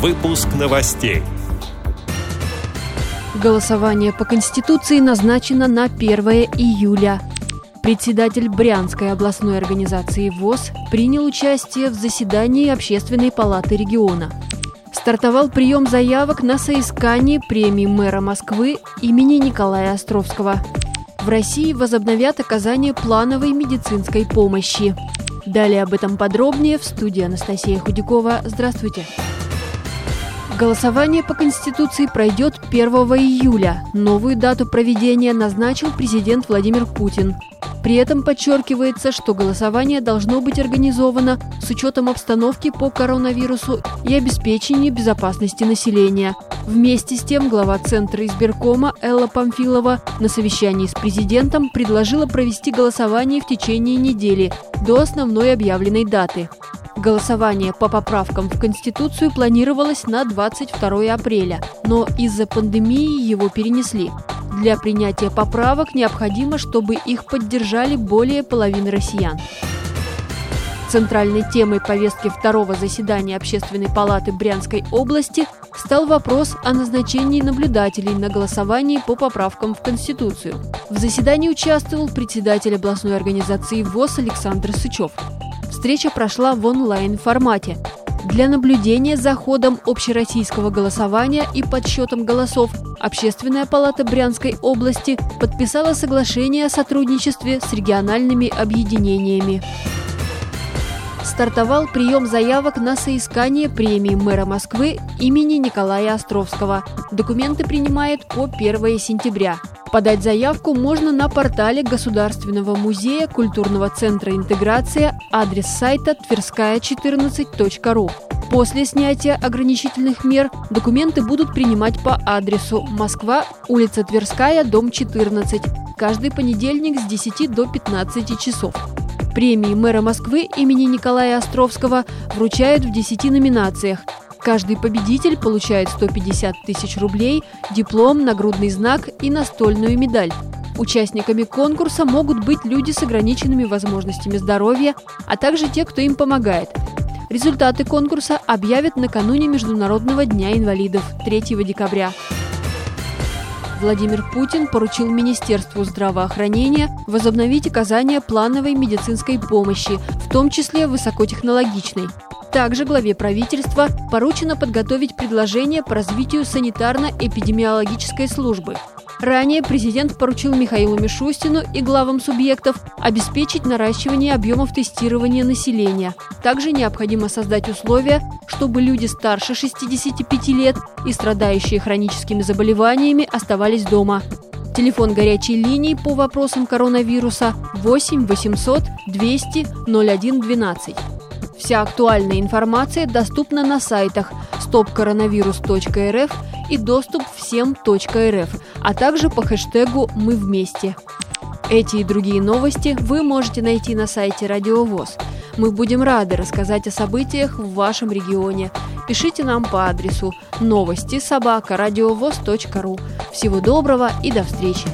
Выпуск новостей. Голосование по Конституции назначено на 1 июля. Председатель Брянской областной организации ВОЗ принял участие в заседании Общественной палаты региона. Стартовал прием заявок на соискание премии мэра Москвы имени Николая Островского. В России возобновят оказание плановой медицинской помощи. Далее об этом подробнее в студии Анастасия Худякова. Здравствуйте. Голосование по Конституции пройдет 1 июля. Новую дату проведения назначил президент Владимир Путин. При этом подчеркивается, что голосование должно быть организовано с учетом обстановки по коронавирусу и обеспечения безопасности населения. Вместе с тем глава Центра избиркома Элла Памфилова на совещании с президентом предложила провести голосование в течение недели до основной объявленной даты. Голосование по поправкам в Конституцию планировалось на 22 апреля, но из-за пандемии его перенесли. Для принятия поправок необходимо, чтобы их поддержали более половины россиян. Центральной темой повестки второго заседания Общественной палаты Брянской области стал вопрос о назначении наблюдателей на голосовании по поправкам в Конституцию. В заседании участвовал председатель областной организации ВОЗ Александр Сычев. Встреча прошла в онлайн-формате. Для наблюдения за ходом общероссийского голосования и подсчетом голосов Общественная палата Брянской области подписала соглашение о сотрудничестве с региональными объединениями. Стартовал прием заявок на соискание премии мэра Москвы имени Николая Островского. Документы принимает по 1 сентября. Подать заявку можно на портале Государственного музея культурного центра «Интеграция», адрес сайта тверская14.ру. После снятия ограничительных мер документы будут принимать по адресу Москва, улица Тверская, дом 14, каждый понедельник с 10 до 15 часов. Премии мэра Москвы имени Николая Островского вручают в 10 номинациях – Каждый победитель получает 150 тысяч рублей, диплом, нагрудный знак и настольную медаль. Участниками конкурса могут быть люди с ограниченными возможностями здоровья, а также те, кто им помогает. Результаты конкурса объявят накануне Международного дня инвалидов 3 декабря. Владимир Путин поручил Министерству здравоохранения возобновить оказание плановой медицинской помощи, в том числе высокотехнологичной. Также главе правительства поручено подготовить предложение по развитию санитарно-эпидемиологической службы. Ранее президент поручил Михаилу Мишустину и главам субъектов обеспечить наращивание объемов тестирования населения. Также необходимо создать условия, чтобы люди старше 65 лет и страдающие хроническими заболеваниями оставались дома. Телефон горячей линии по вопросам коронавируса 8 800 200 01 12. Вся актуальная информация доступна на сайтах stopcoronavirus.rf и доступ всем.рф, а также по хэштегу «Мы вместе». Эти и другие новости вы можете найти на сайте Радио ВОЗ. Мы будем рады рассказать о событиях в вашем регионе. Пишите нам по адресу новости собака ру. Всего доброго и до встречи!